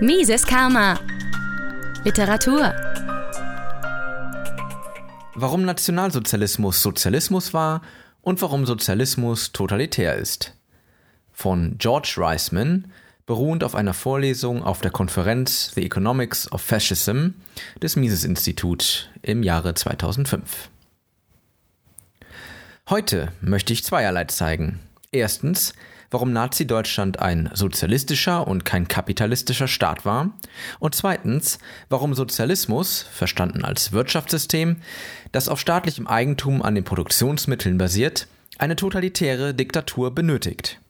Mises Karma. Literatur. Warum Nationalsozialismus Sozialismus war und warum Sozialismus totalitär ist. Von George Reisman, beruhend auf einer Vorlesung auf der Konferenz The Economics of Fascism des Mises-Institut im Jahre 2005. Heute möchte ich zweierlei zeigen. Erstens, warum Nazi-Deutschland ein sozialistischer und kein kapitalistischer Staat war. Und zweitens, warum Sozialismus, verstanden als Wirtschaftssystem, das auf staatlichem Eigentum an den Produktionsmitteln basiert, eine totalitäre Diktatur benötigt.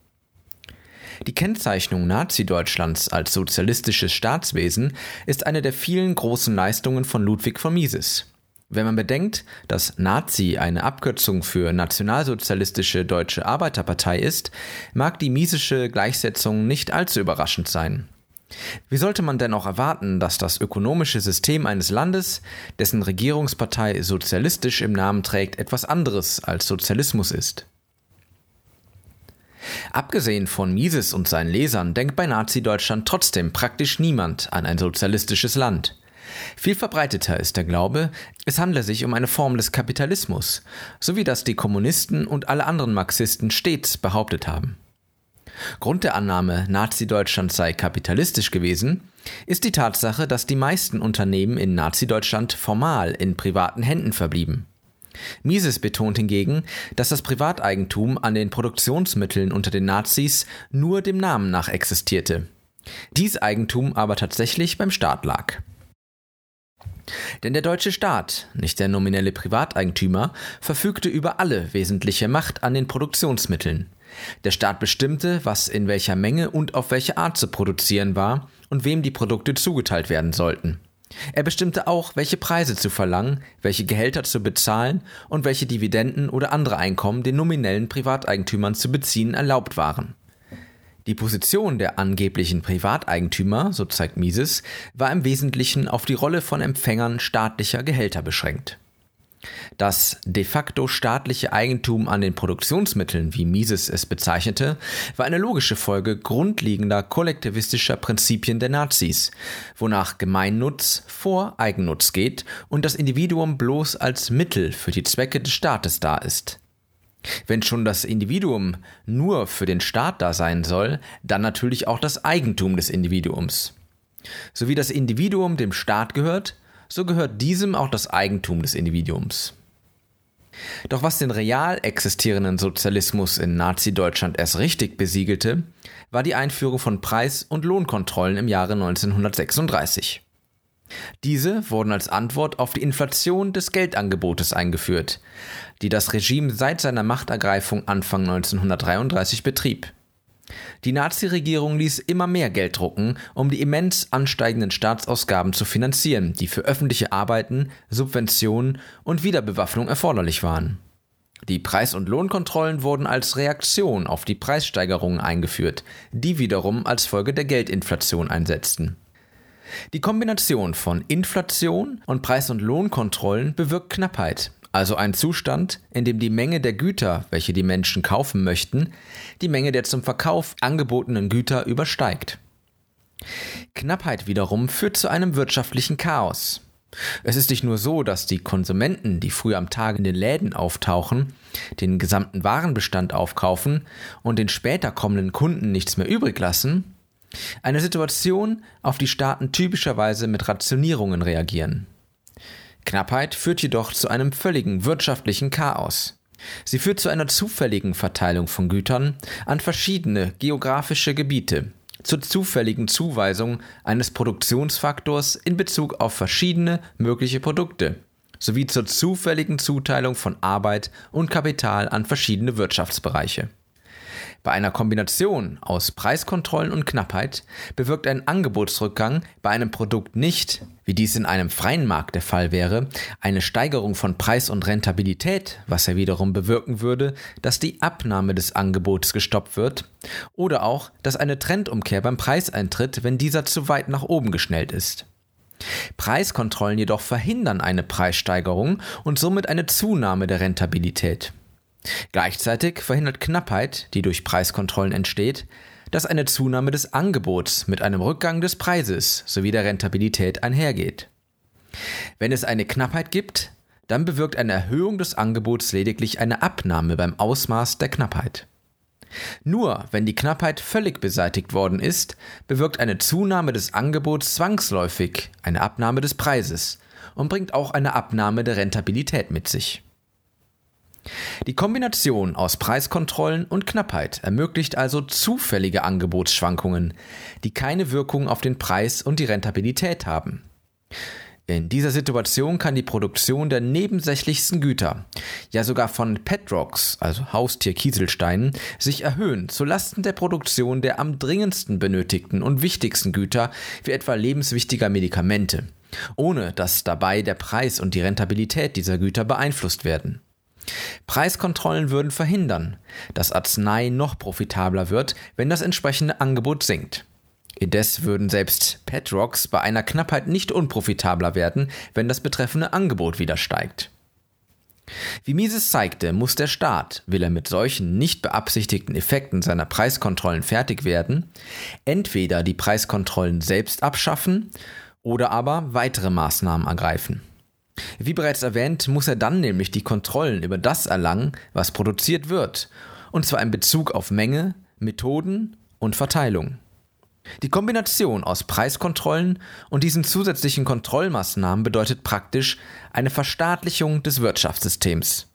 Die Kennzeichnung Nazi-Deutschlands als sozialistisches Staatswesen ist eine der vielen großen Leistungen von Ludwig von Mises. Wenn man bedenkt, dass Nazi eine Abkürzung für Nationalsozialistische Deutsche Arbeiterpartei ist, mag die miesische Gleichsetzung nicht allzu überraschend sein. Wie sollte man denn auch erwarten, dass das ökonomische System eines Landes, dessen Regierungspartei sozialistisch im Namen trägt, etwas anderes als Sozialismus ist? Abgesehen von Mises und seinen Lesern denkt bei Nazi-Deutschland trotzdem praktisch niemand an ein sozialistisches Land. Viel verbreiteter ist der Glaube, es handle sich um eine Form des Kapitalismus, so wie das die Kommunisten und alle anderen Marxisten stets behauptet haben. Grund der Annahme, Nazi-Deutschland sei kapitalistisch gewesen, ist die Tatsache, dass die meisten Unternehmen in Nazi-Deutschland formal in privaten Händen verblieben. Mises betont hingegen, dass das Privateigentum an den Produktionsmitteln unter den Nazis nur dem Namen nach existierte. Dies Eigentum aber tatsächlich beim Staat lag. Denn der deutsche Staat, nicht der nominelle Privateigentümer, verfügte über alle wesentliche Macht an den Produktionsmitteln. Der Staat bestimmte, was in welcher Menge und auf welche Art zu produzieren war und wem die Produkte zugeteilt werden sollten. Er bestimmte auch, welche Preise zu verlangen, welche Gehälter zu bezahlen und welche Dividenden oder andere Einkommen den nominellen Privateigentümern zu beziehen erlaubt waren. Die Position der angeblichen Privateigentümer, so zeigt Mises, war im Wesentlichen auf die Rolle von Empfängern staatlicher Gehälter beschränkt. Das de facto staatliche Eigentum an den Produktionsmitteln, wie Mises es bezeichnete, war eine logische Folge grundlegender kollektivistischer Prinzipien der Nazis, wonach Gemeinnutz vor Eigennutz geht und das Individuum bloß als Mittel für die Zwecke des Staates da ist. Wenn schon das Individuum nur für den Staat da sein soll, dann natürlich auch das Eigentum des Individuums. So wie das Individuum dem Staat gehört, so gehört diesem auch das Eigentum des Individuums. Doch was den real existierenden Sozialismus in Nazi-Deutschland erst richtig besiegelte, war die Einführung von Preis- und Lohnkontrollen im Jahre 1936. Diese wurden als Antwort auf die Inflation des Geldangebotes eingeführt, die das Regime seit seiner Machtergreifung Anfang 1933 betrieb. Die Nazi-Regierung ließ immer mehr Geld drucken, um die immens ansteigenden Staatsausgaben zu finanzieren, die für öffentliche Arbeiten, Subventionen und Wiederbewaffnung erforderlich waren. Die Preis- und Lohnkontrollen wurden als Reaktion auf die Preissteigerungen eingeführt, die wiederum als Folge der Geldinflation einsetzten. Die Kombination von Inflation und Preis- und Lohnkontrollen bewirkt Knappheit, also ein Zustand, in dem die Menge der Güter, welche die Menschen kaufen möchten, die Menge der zum Verkauf angebotenen Güter übersteigt. Knappheit wiederum führt zu einem wirtschaftlichen Chaos. Es ist nicht nur so, dass die Konsumenten, die früh am Tag in den Läden auftauchen, den gesamten Warenbestand aufkaufen und den später kommenden Kunden nichts mehr übrig lassen, eine Situation, auf die Staaten typischerweise mit Rationierungen reagieren. Knappheit führt jedoch zu einem völligen wirtschaftlichen Chaos. Sie führt zu einer zufälligen Verteilung von Gütern an verschiedene geografische Gebiete, zur zufälligen Zuweisung eines Produktionsfaktors in Bezug auf verschiedene mögliche Produkte, sowie zur zufälligen Zuteilung von Arbeit und Kapital an verschiedene Wirtschaftsbereiche. Bei einer Kombination aus Preiskontrollen und Knappheit bewirkt ein Angebotsrückgang bei einem Produkt nicht, wie dies in einem freien Markt der Fall wäre, eine Steigerung von Preis und Rentabilität, was ja wiederum bewirken würde, dass die Abnahme des Angebots gestoppt wird, oder auch, dass eine Trendumkehr beim Preis eintritt, wenn dieser zu weit nach oben geschnellt ist. Preiskontrollen jedoch verhindern eine Preissteigerung und somit eine Zunahme der Rentabilität. Gleichzeitig verhindert Knappheit, die durch Preiskontrollen entsteht, dass eine Zunahme des Angebots mit einem Rückgang des Preises sowie der Rentabilität einhergeht. Wenn es eine Knappheit gibt, dann bewirkt eine Erhöhung des Angebots lediglich eine Abnahme beim Ausmaß der Knappheit. Nur wenn die Knappheit völlig beseitigt worden ist, bewirkt eine Zunahme des Angebots zwangsläufig eine Abnahme des Preises und bringt auch eine Abnahme der Rentabilität mit sich. Die Kombination aus Preiskontrollen und Knappheit ermöglicht also zufällige Angebotsschwankungen, die keine Wirkung auf den Preis und die Rentabilität haben. In dieser Situation kann die Produktion der nebensächlichsten Güter, ja sogar von Petrocks, also Haustier-Kieselsteinen, sich erhöhen zulasten der Produktion der am dringendsten benötigten und wichtigsten Güter, wie etwa lebenswichtiger Medikamente, ohne dass dabei der Preis und die Rentabilität dieser Güter beeinflusst werden. Preiskontrollen würden verhindern, dass Arznei noch profitabler wird, wenn das entsprechende Angebot sinkt. Indes würden selbst Petrocks bei einer Knappheit nicht unprofitabler werden, wenn das betreffende Angebot wieder steigt. Wie Mises zeigte, muss der Staat, will er mit solchen nicht beabsichtigten Effekten seiner Preiskontrollen fertig werden, entweder die Preiskontrollen selbst abschaffen oder aber weitere Maßnahmen ergreifen. Wie bereits erwähnt, muss er dann nämlich die Kontrollen über das erlangen, was produziert wird, und zwar in Bezug auf Menge, Methoden und Verteilung. Die Kombination aus Preiskontrollen und diesen zusätzlichen Kontrollmaßnahmen bedeutet praktisch eine Verstaatlichung des Wirtschaftssystems.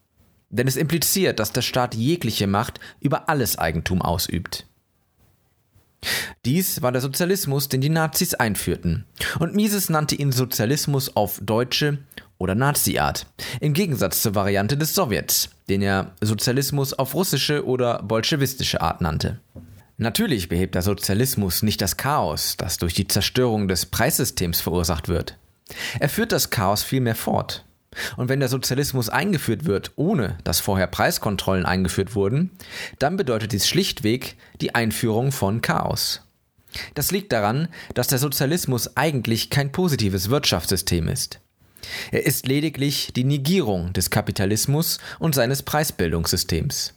Denn es impliziert, dass der Staat jegliche Macht über alles Eigentum ausübt. Dies war der Sozialismus, den die Nazis einführten. Und Mises nannte ihn Sozialismus auf deutsche oder Nazi-Art, im Gegensatz zur Variante des Sowjets, den er Sozialismus auf russische oder bolschewistische Art nannte. Natürlich behebt der Sozialismus nicht das Chaos, das durch die Zerstörung des Preissystems verursacht wird. Er führt das Chaos vielmehr fort. Und wenn der Sozialismus eingeführt wird, ohne dass vorher Preiskontrollen eingeführt wurden, dann bedeutet dies schlichtweg die Einführung von Chaos. Das liegt daran, dass der Sozialismus eigentlich kein positives Wirtschaftssystem ist. Er ist lediglich die Negierung des Kapitalismus und seines Preisbildungssystems.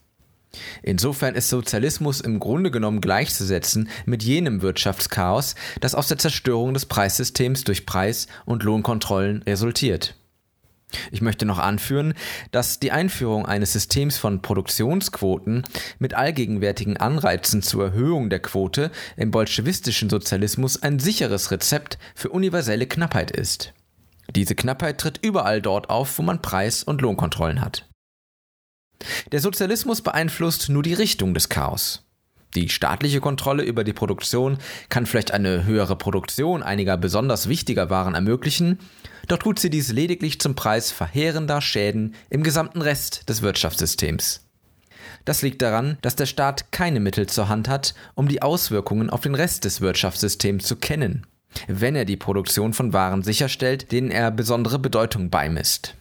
Insofern ist Sozialismus im Grunde genommen gleichzusetzen mit jenem Wirtschaftschaos, das aus der Zerstörung des Preissystems durch Preis- und Lohnkontrollen resultiert. Ich möchte noch anführen, dass die Einführung eines Systems von Produktionsquoten mit allgegenwärtigen Anreizen zur Erhöhung der Quote im bolschewistischen Sozialismus ein sicheres Rezept für universelle Knappheit ist. Diese Knappheit tritt überall dort auf, wo man Preis- und Lohnkontrollen hat. Der Sozialismus beeinflusst nur die Richtung des Chaos. Die staatliche Kontrolle über die Produktion kann vielleicht eine höhere Produktion einiger besonders wichtiger Waren ermöglichen, doch tut sie dies lediglich zum Preis verheerender Schäden im gesamten Rest des Wirtschaftssystems. Das liegt daran, dass der Staat keine Mittel zur Hand hat, um die Auswirkungen auf den Rest des Wirtschaftssystems zu kennen, wenn er die Produktion von Waren sicherstellt, denen er besondere Bedeutung beimisst.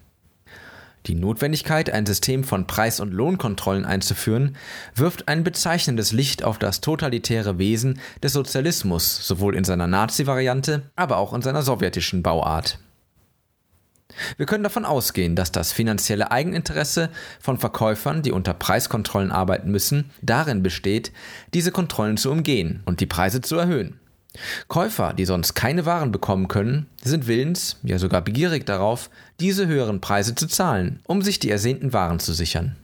Die Notwendigkeit, ein System von Preis- und Lohnkontrollen einzuführen, wirft ein bezeichnendes Licht auf das totalitäre Wesen des Sozialismus, sowohl in seiner Nazi-Variante, aber auch in seiner sowjetischen Bauart. Wir können davon ausgehen, dass das finanzielle Eigeninteresse von Verkäufern, die unter Preiskontrollen arbeiten müssen, darin besteht, diese Kontrollen zu umgehen und die Preise zu erhöhen. Käufer, die sonst keine Waren bekommen können, sind willens, ja sogar begierig darauf, diese höheren Preise zu zahlen, um sich die ersehnten Waren zu sichern.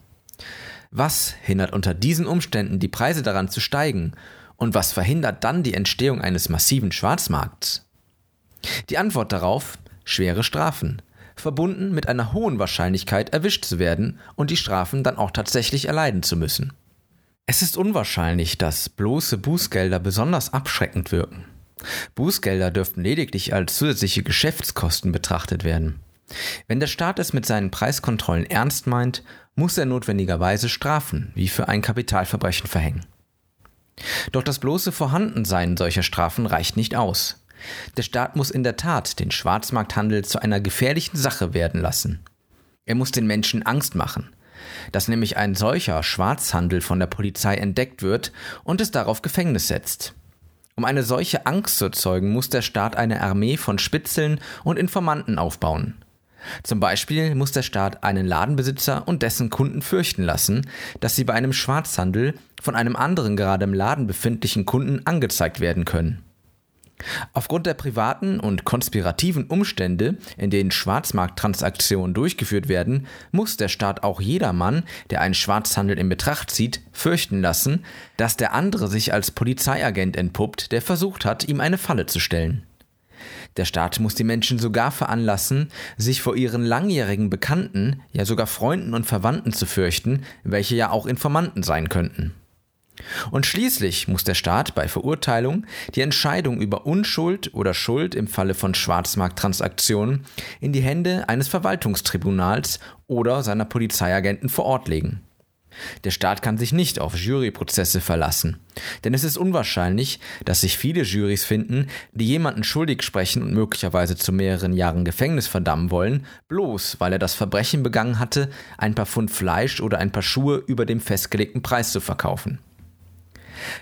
Was hindert unter diesen Umständen die Preise daran zu steigen und was verhindert dann die Entstehung eines massiven Schwarzmarkts? Die Antwort darauf schwere Strafen, verbunden mit einer hohen Wahrscheinlichkeit erwischt zu werden und die Strafen dann auch tatsächlich erleiden zu müssen. Es ist unwahrscheinlich, dass bloße Bußgelder besonders abschreckend wirken. Bußgelder dürften lediglich als zusätzliche Geschäftskosten betrachtet werden. Wenn der Staat es mit seinen Preiskontrollen ernst meint, muss er notwendigerweise Strafen wie für ein Kapitalverbrechen verhängen. Doch das bloße Vorhandensein solcher Strafen reicht nicht aus. Der Staat muss in der Tat den Schwarzmarkthandel zu einer gefährlichen Sache werden lassen. Er muss den Menschen Angst machen, dass nämlich ein solcher Schwarzhandel von der Polizei entdeckt wird und es darauf Gefängnis setzt. Um eine solche Angst zu erzeugen, muss der Staat eine Armee von Spitzeln und Informanten aufbauen. Zum Beispiel muss der Staat einen Ladenbesitzer und dessen Kunden fürchten lassen, dass sie bei einem Schwarzhandel von einem anderen gerade im Laden befindlichen Kunden angezeigt werden können. Aufgrund der privaten und konspirativen Umstände, in denen Schwarzmarkttransaktionen durchgeführt werden, muss der Staat auch jedermann, der einen Schwarzhandel in Betracht zieht, fürchten lassen, dass der andere sich als Polizeiagent entpuppt, der versucht hat, ihm eine Falle zu stellen. Der Staat muss die Menschen sogar veranlassen, sich vor ihren langjährigen Bekannten, ja sogar Freunden und Verwandten zu fürchten, welche ja auch Informanten sein könnten. Und schließlich muss der Staat bei Verurteilung die Entscheidung über Unschuld oder Schuld im Falle von Schwarzmarkttransaktionen in die Hände eines Verwaltungstribunals oder seiner Polizeiagenten vor Ort legen. Der Staat kann sich nicht auf Juryprozesse verlassen, denn es ist unwahrscheinlich, dass sich viele Jurys finden, die jemanden schuldig sprechen und möglicherweise zu mehreren Jahren Gefängnis verdammen wollen, bloß weil er das Verbrechen begangen hatte, ein paar Pfund Fleisch oder ein paar Schuhe über dem festgelegten Preis zu verkaufen.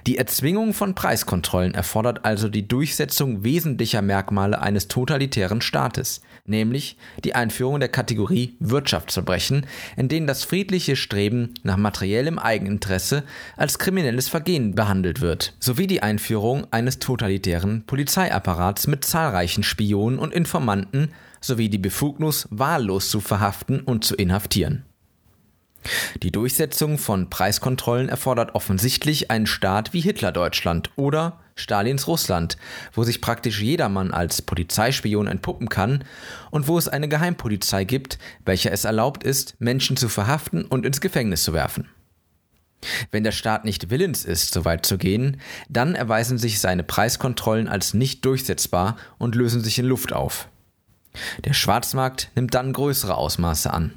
Die Erzwingung von Preiskontrollen erfordert also die Durchsetzung wesentlicher Merkmale eines totalitären Staates, nämlich die Einführung der Kategorie Wirtschaftsverbrechen, in denen das friedliche Streben nach materiellem Eigeninteresse als kriminelles Vergehen behandelt wird, sowie die Einführung eines totalitären Polizeiapparats mit zahlreichen Spionen und Informanten sowie die Befugnis, wahllos zu verhaften und zu inhaftieren. Die Durchsetzung von Preiskontrollen erfordert offensichtlich einen Staat wie Hitler-Deutschland oder Stalins Russland, wo sich praktisch jedermann als Polizeispion entpuppen kann und wo es eine Geheimpolizei gibt, welcher es erlaubt ist, Menschen zu verhaften und ins Gefängnis zu werfen. Wenn der Staat nicht willens ist, so weit zu gehen, dann erweisen sich seine Preiskontrollen als nicht durchsetzbar und lösen sich in Luft auf. Der Schwarzmarkt nimmt dann größere Ausmaße an.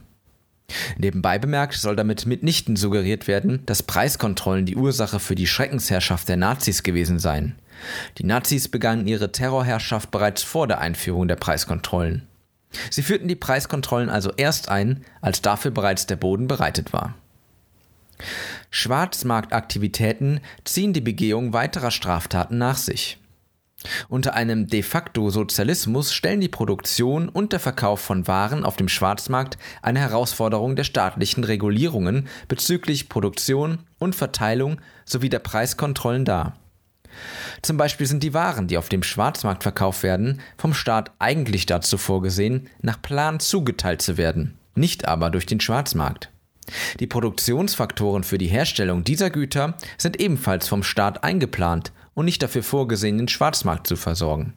Nebenbei bemerkt soll damit mitnichten suggeriert werden, dass Preiskontrollen die Ursache für die Schreckensherrschaft der Nazis gewesen seien. Die Nazis begannen ihre Terrorherrschaft bereits vor der Einführung der Preiskontrollen. Sie führten die Preiskontrollen also erst ein, als dafür bereits der Boden bereitet war. Schwarzmarktaktivitäten ziehen die Begehung weiterer Straftaten nach sich. Unter einem de facto Sozialismus stellen die Produktion und der Verkauf von Waren auf dem Schwarzmarkt eine Herausforderung der staatlichen Regulierungen bezüglich Produktion und Verteilung sowie der Preiskontrollen dar. Zum Beispiel sind die Waren, die auf dem Schwarzmarkt verkauft werden, vom Staat eigentlich dazu vorgesehen, nach Plan zugeteilt zu werden, nicht aber durch den Schwarzmarkt. Die Produktionsfaktoren für die Herstellung dieser Güter sind ebenfalls vom Staat eingeplant und nicht dafür vorgesehen, den Schwarzmarkt zu versorgen.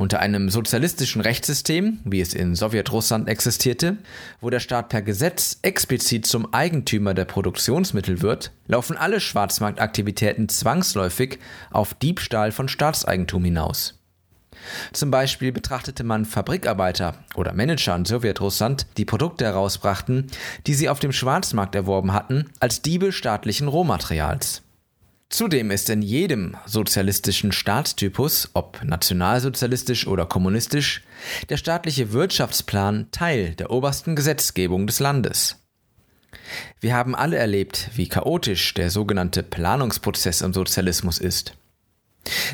Unter einem sozialistischen Rechtssystem, wie es in Sowjetrussland existierte, wo der Staat per Gesetz explizit zum Eigentümer der Produktionsmittel wird, laufen alle Schwarzmarktaktivitäten zwangsläufig auf Diebstahl von Staatseigentum hinaus. Zum Beispiel betrachtete man Fabrikarbeiter oder Manager in Sowjetrussland, die Produkte herausbrachten, die sie auf dem Schwarzmarkt erworben hatten, als Diebe staatlichen Rohmaterials. Zudem ist in jedem sozialistischen Staatstypus, ob nationalsozialistisch oder kommunistisch, der staatliche Wirtschaftsplan Teil der obersten Gesetzgebung des Landes. Wir haben alle erlebt, wie chaotisch der sogenannte Planungsprozess im Sozialismus ist.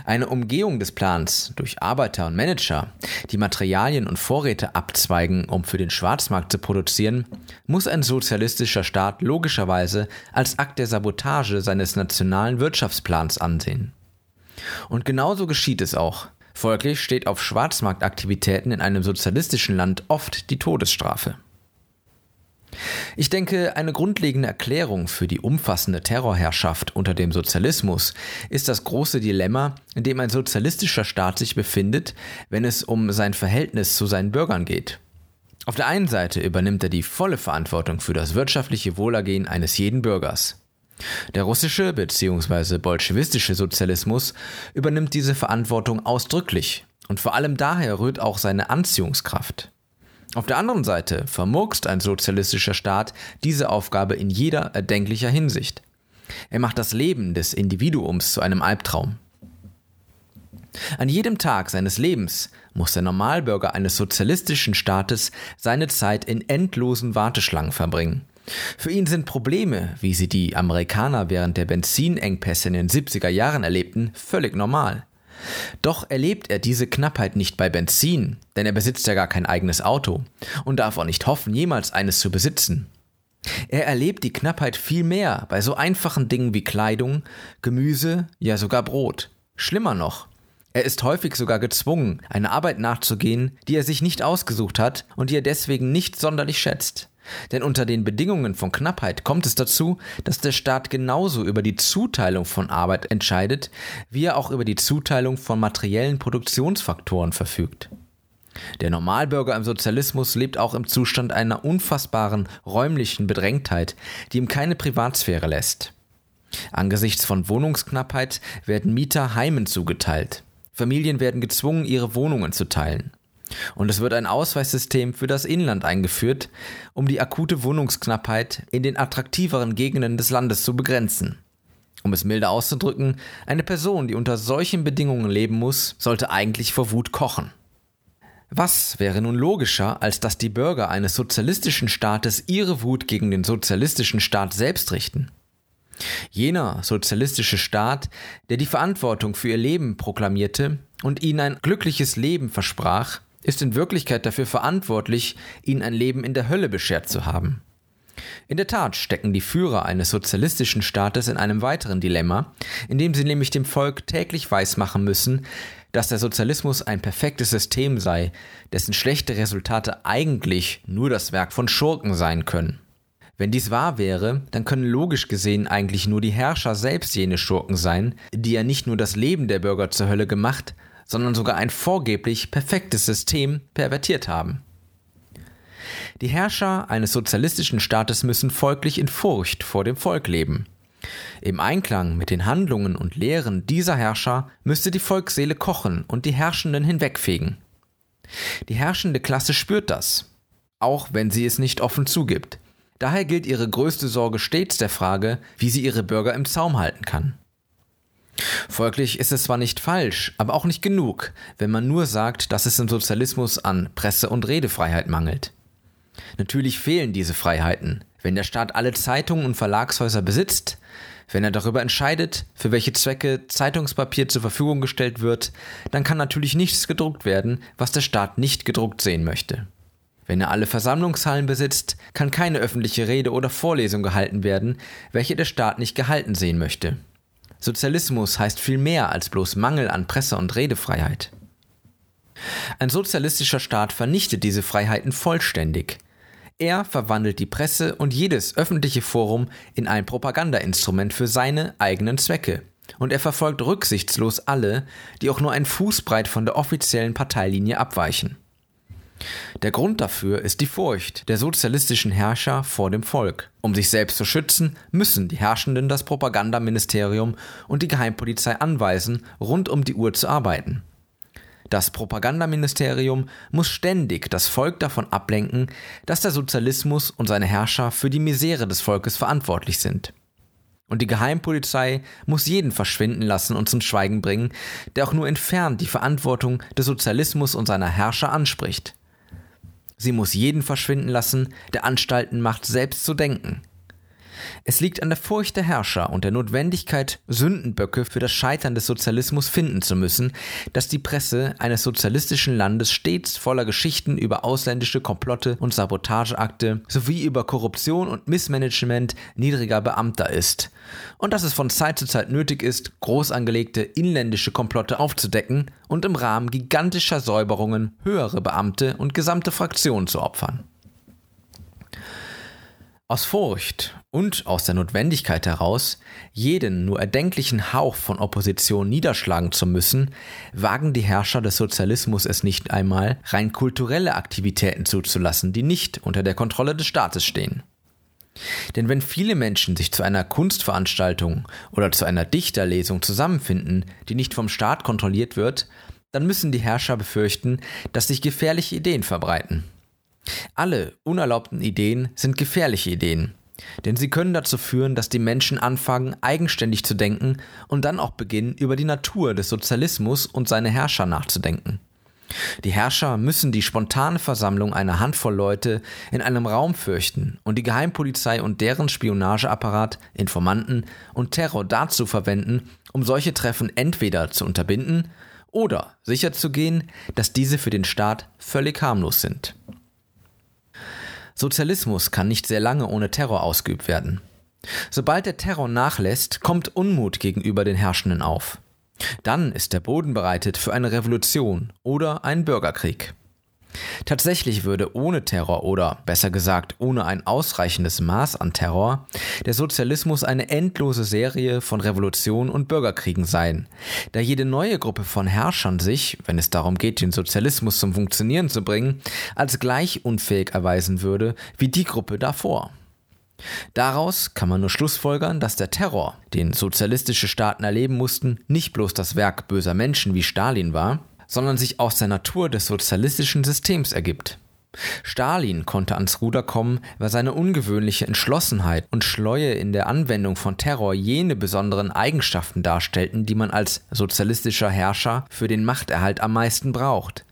Eine Umgehung des Plans durch Arbeiter und Manager, die Materialien und Vorräte abzweigen, um für den Schwarzmarkt zu produzieren, muss ein sozialistischer Staat logischerweise als Akt der Sabotage seines nationalen Wirtschaftsplans ansehen. Und genauso geschieht es auch. Folglich steht auf Schwarzmarktaktivitäten in einem sozialistischen Land oft die Todesstrafe. Ich denke, eine grundlegende Erklärung für die umfassende Terrorherrschaft unter dem Sozialismus ist das große Dilemma, in dem ein sozialistischer Staat sich befindet, wenn es um sein Verhältnis zu seinen Bürgern geht. Auf der einen Seite übernimmt er die volle Verantwortung für das wirtschaftliche Wohlergehen eines jeden Bürgers. Der russische bzw. bolschewistische Sozialismus übernimmt diese Verantwortung ausdrücklich und vor allem daher rührt auch seine Anziehungskraft. Auf der anderen Seite vermurkst ein sozialistischer Staat diese Aufgabe in jeder erdenklicher Hinsicht. Er macht das Leben des Individuums zu einem Albtraum. An jedem Tag seines Lebens muss der Normalbürger eines sozialistischen Staates seine Zeit in endlosen Warteschlangen verbringen. Für ihn sind Probleme, wie sie die Amerikaner während der Benzinengpässe in den 70er Jahren erlebten, völlig normal. Doch erlebt er diese Knappheit nicht bei Benzin, denn er besitzt ja gar kein eigenes Auto und darf auch nicht hoffen, jemals eines zu besitzen. Er erlebt die Knappheit viel mehr bei so einfachen Dingen wie Kleidung, Gemüse, ja sogar Brot. Schlimmer noch, er ist häufig sogar gezwungen, einer Arbeit nachzugehen, die er sich nicht ausgesucht hat und die er deswegen nicht sonderlich schätzt. Denn unter den Bedingungen von Knappheit kommt es dazu, dass der Staat genauso über die Zuteilung von Arbeit entscheidet, wie er auch über die Zuteilung von materiellen Produktionsfaktoren verfügt. Der Normalbürger im Sozialismus lebt auch im Zustand einer unfassbaren räumlichen Bedrängtheit, die ihm keine Privatsphäre lässt. Angesichts von Wohnungsknappheit werden Mieter Heimen zugeteilt. Familien werden gezwungen, ihre Wohnungen zu teilen. Und es wird ein Ausweissystem für das Inland eingeführt, um die akute Wohnungsknappheit in den attraktiveren Gegenden des Landes zu begrenzen. Um es milder auszudrücken, eine Person, die unter solchen Bedingungen leben muss, sollte eigentlich vor Wut kochen. Was wäre nun logischer, als dass die Bürger eines sozialistischen Staates ihre Wut gegen den sozialistischen Staat selbst richten? Jener sozialistische Staat, der die Verantwortung für ihr Leben proklamierte und ihnen ein glückliches Leben versprach, ist in Wirklichkeit dafür verantwortlich, ihnen ein Leben in der Hölle beschert zu haben. In der Tat stecken die Führer eines sozialistischen Staates in einem weiteren Dilemma, indem sie nämlich dem Volk täglich weismachen müssen, dass der Sozialismus ein perfektes System sei, dessen schlechte Resultate eigentlich nur das Werk von Schurken sein können. Wenn dies wahr wäre, dann können logisch gesehen eigentlich nur die Herrscher selbst jene Schurken sein, die ja nicht nur das Leben der Bürger zur Hölle gemacht, sondern sogar ein vorgeblich perfektes System pervertiert haben. Die Herrscher eines sozialistischen Staates müssen folglich in Furcht vor dem Volk leben. Im Einklang mit den Handlungen und Lehren dieser Herrscher müsste die Volksseele kochen und die Herrschenden hinwegfegen. Die herrschende Klasse spürt das, auch wenn sie es nicht offen zugibt. Daher gilt ihre größte Sorge stets der Frage, wie sie ihre Bürger im Zaum halten kann. Folglich ist es zwar nicht falsch, aber auch nicht genug, wenn man nur sagt, dass es im Sozialismus an Presse- und Redefreiheit mangelt. Natürlich fehlen diese Freiheiten. Wenn der Staat alle Zeitungen und Verlagshäuser besitzt, wenn er darüber entscheidet, für welche Zwecke Zeitungspapier zur Verfügung gestellt wird, dann kann natürlich nichts gedruckt werden, was der Staat nicht gedruckt sehen möchte. Wenn er alle Versammlungshallen besitzt, kann keine öffentliche Rede oder Vorlesung gehalten werden, welche der Staat nicht gehalten sehen möchte. Sozialismus heißt viel mehr als bloß Mangel an Presse- und Redefreiheit. Ein sozialistischer Staat vernichtet diese Freiheiten vollständig. Er verwandelt die Presse und jedes öffentliche Forum in ein Propagandainstrument für seine eigenen Zwecke. Und er verfolgt rücksichtslos alle, die auch nur ein Fußbreit von der offiziellen Parteilinie abweichen. Der Grund dafür ist die Furcht der sozialistischen Herrscher vor dem Volk. Um sich selbst zu schützen, müssen die Herrschenden das Propagandaministerium und die Geheimpolizei anweisen, rund um die Uhr zu arbeiten. Das Propagandaministerium muss ständig das Volk davon ablenken, dass der Sozialismus und seine Herrscher für die Misere des Volkes verantwortlich sind. Und die Geheimpolizei muss jeden verschwinden lassen und zum Schweigen bringen, der auch nur entfernt die Verantwortung des Sozialismus und seiner Herrscher anspricht. Sie muss jeden verschwinden lassen, der Anstalten macht, selbst zu denken. Es liegt an der Furcht der Herrscher und der Notwendigkeit, Sündenböcke für das Scheitern des Sozialismus finden zu müssen, dass die Presse eines sozialistischen Landes stets voller Geschichten über ausländische Komplotte und Sabotageakte sowie über Korruption und Missmanagement niedriger Beamter ist. Und dass es von Zeit zu Zeit nötig ist, groß angelegte inländische Komplotte aufzudecken und im Rahmen gigantischer Säuberungen höhere Beamte und gesamte Fraktionen zu opfern. Aus Furcht und aus der Notwendigkeit heraus, jeden nur erdenklichen Hauch von Opposition niederschlagen zu müssen, wagen die Herrscher des Sozialismus es nicht einmal, rein kulturelle Aktivitäten zuzulassen, die nicht unter der Kontrolle des Staates stehen. Denn wenn viele Menschen sich zu einer Kunstveranstaltung oder zu einer Dichterlesung zusammenfinden, die nicht vom Staat kontrolliert wird, dann müssen die Herrscher befürchten, dass sich gefährliche Ideen verbreiten. Alle unerlaubten Ideen sind gefährliche Ideen, denn sie können dazu führen, dass die Menschen anfangen, eigenständig zu denken und dann auch beginnen, über die Natur des Sozialismus und seine Herrscher nachzudenken. Die Herrscher müssen die spontane Versammlung einer Handvoll Leute in einem Raum fürchten und die Geheimpolizei und deren Spionageapparat, Informanten und Terror dazu verwenden, um solche Treffen entweder zu unterbinden oder sicherzugehen, dass diese für den Staat völlig harmlos sind. Sozialismus kann nicht sehr lange ohne Terror ausgeübt werden. Sobald der Terror nachlässt, kommt Unmut gegenüber den Herrschenden auf. Dann ist der Boden bereitet für eine Revolution oder einen Bürgerkrieg. Tatsächlich würde ohne Terror oder besser gesagt ohne ein ausreichendes Maß an Terror der Sozialismus eine endlose Serie von Revolutionen und Bürgerkriegen sein, da jede neue Gruppe von Herrschern sich, wenn es darum geht, den Sozialismus zum Funktionieren zu bringen, als gleich unfähig erweisen würde wie die Gruppe davor. Daraus kann man nur schlussfolgern, dass der Terror, den sozialistische Staaten erleben mussten, nicht bloß das Werk böser Menschen wie Stalin war, sondern sich aus der Natur des sozialistischen Systems ergibt. Stalin konnte ans Ruder kommen, weil seine ungewöhnliche Entschlossenheit und Schleue in der Anwendung von Terror jene besonderen Eigenschaften darstellten, die man als sozialistischer Herrscher für den Machterhalt am meisten braucht.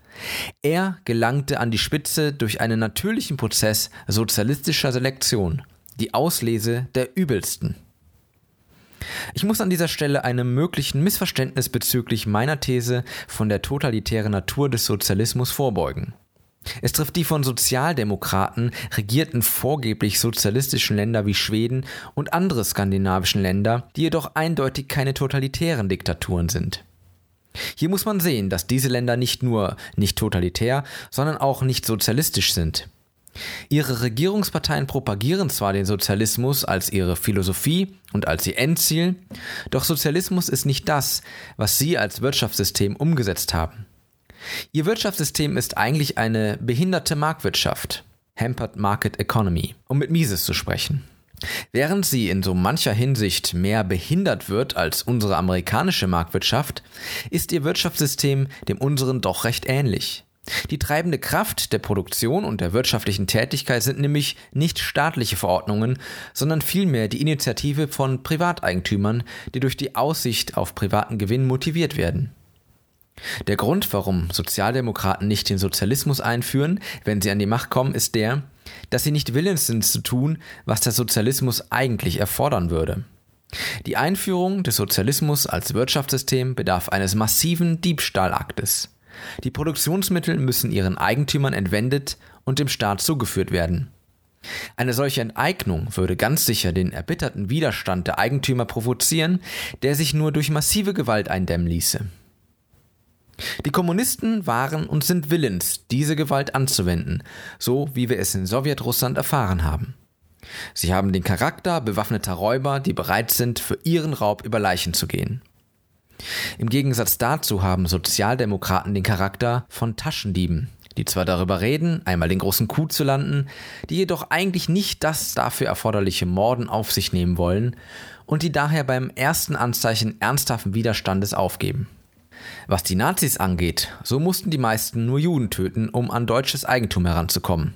Er gelangte an die Spitze durch einen natürlichen Prozess sozialistischer Selektion die Auslese der Übelsten. Ich muss an dieser Stelle einem möglichen Missverständnis bezüglich meiner These von der totalitären Natur des Sozialismus vorbeugen. Es trifft die von Sozialdemokraten regierten vorgeblich sozialistischen Länder wie Schweden und andere skandinavischen Länder, die jedoch eindeutig keine totalitären Diktaturen sind. Hier muss man sehen, dass diese Länder nicht nur nicht totalitär, sondern auch nicht sozialistisch sind. Ihre Regierungsparteien propagieren zwar den Sozialismus als ihre Philosophie und als ihr Endziel, doch Sozialismus ist nicht das, was sie als Wirtschaftssystem umgesetzt haben. Ihr Wirtschaftssystem ist eigentlich eine behinderte Marktwirtschaft, Hampered Market Economy, um mit Mises zu sprechen. Während sie in so mancher Hinsicht mehr behindert wird als unsere amerikanische Marktwirtschaft, ist ihr Wirtschaftssystem dem unseren doch recht ähnlich. Die treibende Kraft der Produktion und der wirtschaftlichen Tätigkeit sind nämlich nicht staatliche Verordnungen, sondern vielmehr die Initiative von Privateigentümern, die durch die Aussicht auf privaten Gewinn motiviert werden. Der Grund, warum Sozialdemokraten nicht den Sozialismus einführen, wenn sie an die Macht kommen, ist der, dass sie nicht willens sind zu tun, was der Sozialismus eigentlich erfordern würde. Die Einführung des Sozialismus als Wirtschaftssystem bedarf eines massiven Diebstahlaktes. Die Produktionsmittel müssen ihren Eigentümern entwendet und dem Staat zugeführt werden. Eine solche Enteignung würde ganz sicher den erbitterten Widerstand der Eigentümer provozieren, der sich nur durch massive Gewalt eindämmen ließe. Die Kommunisten waren und sind willens, diese Gewalt anzuwenden, so wie wir es in Sowjetrussland erfahren haben. Sie haben den Charakter bewaffneter Räuber, die bereit sind, für ihren Raub über Leichen zu gehen. Im Gegensatz dazu haben Sozialdemokraten den Charakter von Taschendieben, die zwar darüber reden, einmal den großen Coup zu landen, die jedoch eigentlich nicht das dafür erforderliche Morden auf sich nehmen wollen und die daher beim ersten Anzeichen ernsthaften Widerstandes aufgeben. Was die Nazis angeht, so mussten die meisten nur Juden töten, um an deutsches Eigentum heranzukommen.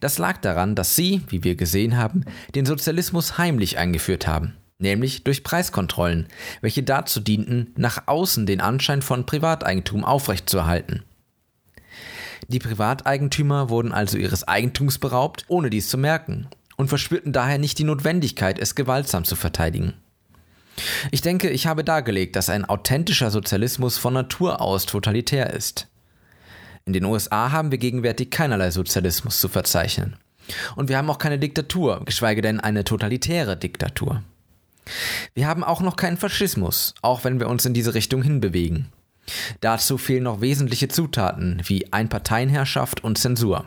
Das lag daran, dass sie, wie wir gesehen haben, den Sozialismus heimlich eingeführt haben nämlich durch Preiskontrollen, welche dazu dienten, nach außen den Anschein von Privateigentum aufrechtzuerhalten. Die Privateigentümer wurden also ihres Eigentums beraubt, ohne dies zu merken, und verspürten daher nicht die Notwendigkeit, es gewaltsam zu verteidigen. Ich denke, ich habe dargelegt, dass ein authentischer Sozialismus von Natur aus totalitär ist. In den USA haben wir gegenwärtig keinerlei Sozialismus zu verzeichnen. Und wir haben auch keine Diktatur, geschweige denn eine totalitäre Diktatur. Wir haben auch noch keinen Faschismus, auch wenn wir uns in diese Richtung hinbewegen. Dazu fehlen noch wesentliche Zutaten wie Einparteienherrschaft und Zensur.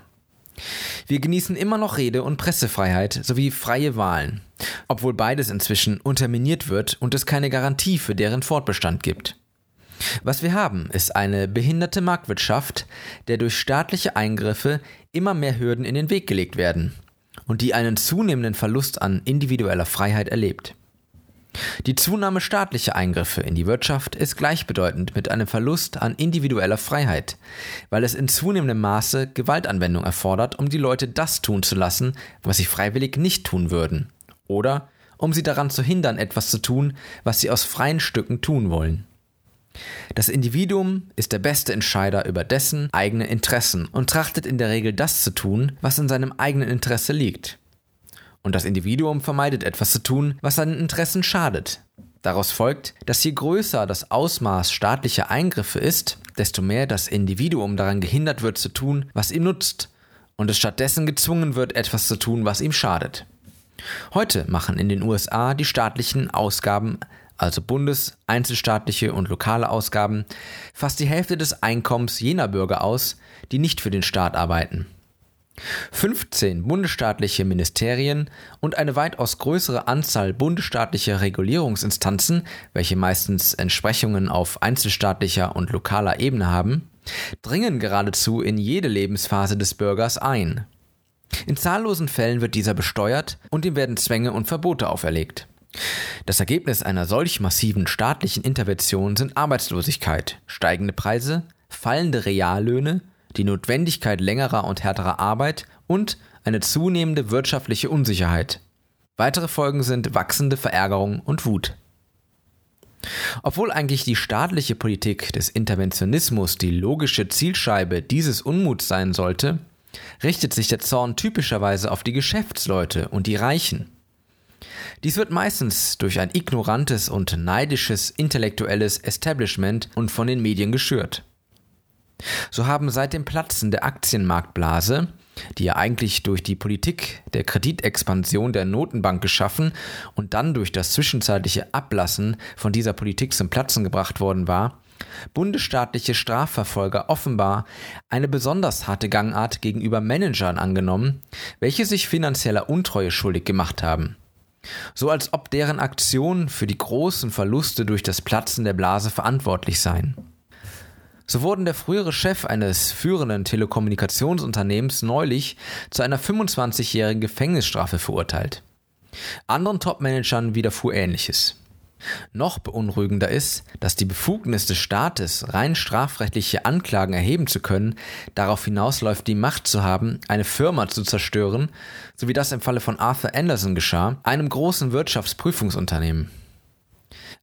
Wir genießen immer noch Rede- und Pressefreiheit sowie freie Wahlen, obwohl beides inzwischen unterminiert wird und es keine Garantie für deren Fortbestand gibt. Was wir haben, ist eine behinderte Marktwirtschaft, der durch staatliche Eingriffe immer mehr Hürden in den Weg gelegt werden und die einen zunehmenden Verlust an individueller Freiheit erlebt. Die Zunahme staatlicher Eingriffe in die Wirtschaft ist gleichbedeutend mit einem Verlust an individueller Freiheit, weil es in zunehmendem Maße Gewaltanwendung erfordert, um die Leute das tun zu lassen, was sie freiwillig nicht tun würden, oder um sie daran zu hindern, etwas zu tun, was sie aus freien Stücken tun wollen. Das Individuum ist der beste Entscheider über dessen eigene Interessen und trachtet in der Regel das zu tun, was in seinem eigenen Interesse liegt. Und das Individuum vermeidet etwas zu tun, was seinen Interessen schadet. Daraus folgt, dass je größer das Ausmaß staatlicher Eingriffe ist, desto mehr das Individuum daran gehindert wird zu tun, was ihm nutzt, und es stattdessen gezwungen wird, etwas zu tun, was ihm schadet. Heute machen in den USA die staatlichen Ausgaben, also bundes-, einzelstaatliche und lokale Ausgaben, fast die Hälfte des Einkommens jener Bürger aus, die nicht für den Staat arbeiten. 15 bundesstaatliche Ministerien und eine weitaus größere Anzahl bundesstaatlicher Regulierungsinstanzen, welche meistens Entsprechungen auf einzelstaatlicher und lokaler Ebene haben, dringen geradezu in jede Lebensphase des Bürgers ein. In zahllosen Fällen wird dieser besteuert und ihm werden Zwänge und Verbote auferlegt. Das Ergebnis einer solch massiven staatlichen Intervention sind Arbeitslosigkeit, steigende Preise, fallende Reallöhne, die Notwendigkeit längerer und härterer Arbeit und eine zunehmende wirtschaftliche Unsicherheit. Weitere Folgen sind wachsende Verärgerung und Wut. Obwohl eigentlich die staatliche Politik des Interventionismus die logische Zielscheibe dieses Unmuts sein sollte, richtet sich der Zorn typischerweise auf die Geschäftsleute und die Reichen. Dies wird meistens durch ein ignorantes und neidisches intellektuelles Establishment und von den Medien geschürt. So haben seit dem Platzen der Aktienmarktblase, die ja eigentlich durch die Politik der Kreditexpansion der Notenbank geschaffen und dann durch das zwischenzeitliche Ablassen von dieser Politik zum Platzen gebracht worden war, bundesstaatliche Strafverfolger offenbar eine besonders harte Gangart gegenüber Managern angenommen, welche sich finanzieller Untreue schuldig gemacht haben. So als ob deren Aktionen für die großen Verluste durch das Platzen der Blase verantwortlich seien. So wurden der frühere Chef eines führenden Telekommunikationsunternehmens neulich zu einer 25-jährigen Gefängnisstrafe verurteilt. Anderen Topmanagern widerfuhr ähnliches. Noch beunruhigender ist, dass die Befugnis des Staates, rein strafrechtliche Anklagen erheben zu können, darauf hinausläuft, die Macht zu haben, eine Firma zu zerstören, so wie das im Falle von Arthur Anderson geschah, einem großen Wirtschaftsprüfungsunternehmen.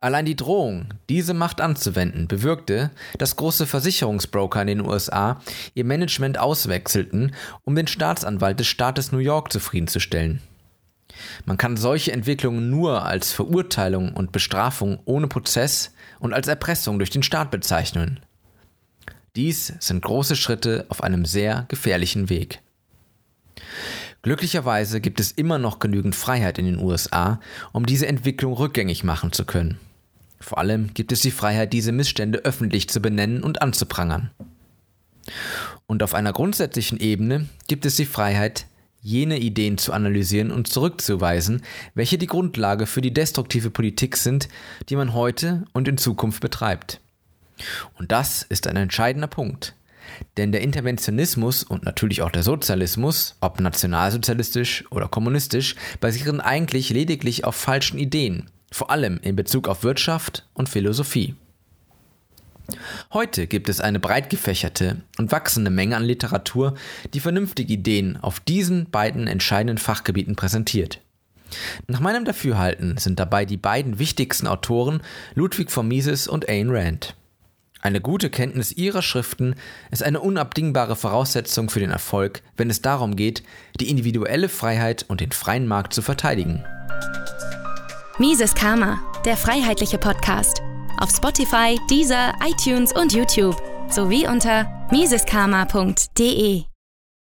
Allein die Drohung, diese Macht anzuwenden, bewirkte, dass große Versicherungsbroker in den USA ihr Management auswechselten, um den Staatsanwalt des Staates New York zufriedenzustellen. Man kann solche Entwicklungen nur als Verurteilung und Bestrafung ohne Prozess und als Erpressung durch den Staat bezeichnen. Dies sind große Schritte auf einem sehr gefährlichen Weg. Glücklicherweise gibt es immer noch genügend Freiheit in den USA, um diese Entwicklung rückgängig machen zu können. Vor allem gibt es die Freiheit, diese Missstände öffentlich zu benennen und anzuprangern. Und auf einer grundsätzlichen Ebene gibt es die Freiheit, jene Ideen zu analysieren und zurückzuweisen, welche die Grundlage für die destruktive Politik sind, die man heute und in Zukunft betreibt. Und das ist ein entscheidender Punkt. Denn der Interventionismus und natürlich auch der Sozialismus, ob nationalsozialistisch oder kommunistisch, basieren eigentlich lediglich auf falschen Ideen, vor allem in Bezug auf Wirtschaft und Philosophie. Heute gibt es eine breit gefächerte und wachsende Menge an Literatur, die vernünftige Ideen auf diesen beiden entscheidenden Fachgebieten präsentiert. Nach meinem Dafürhalten sind dabei die beiden wichtigsten Autoren Ludwig von Mises und Ayn Rand. Eine gute Kenntnis ihrer Schriften ist eine unabdingbare Voraussetzung für den Erfolg, wenn es darum geht, die individuelle Freiheit und den freien Markt zu verteidigen. Mises Karma, der freiheitliche Podcast. Auf Spotify, Deezer, iTunes und YouTube sowie unter miseskarma.de.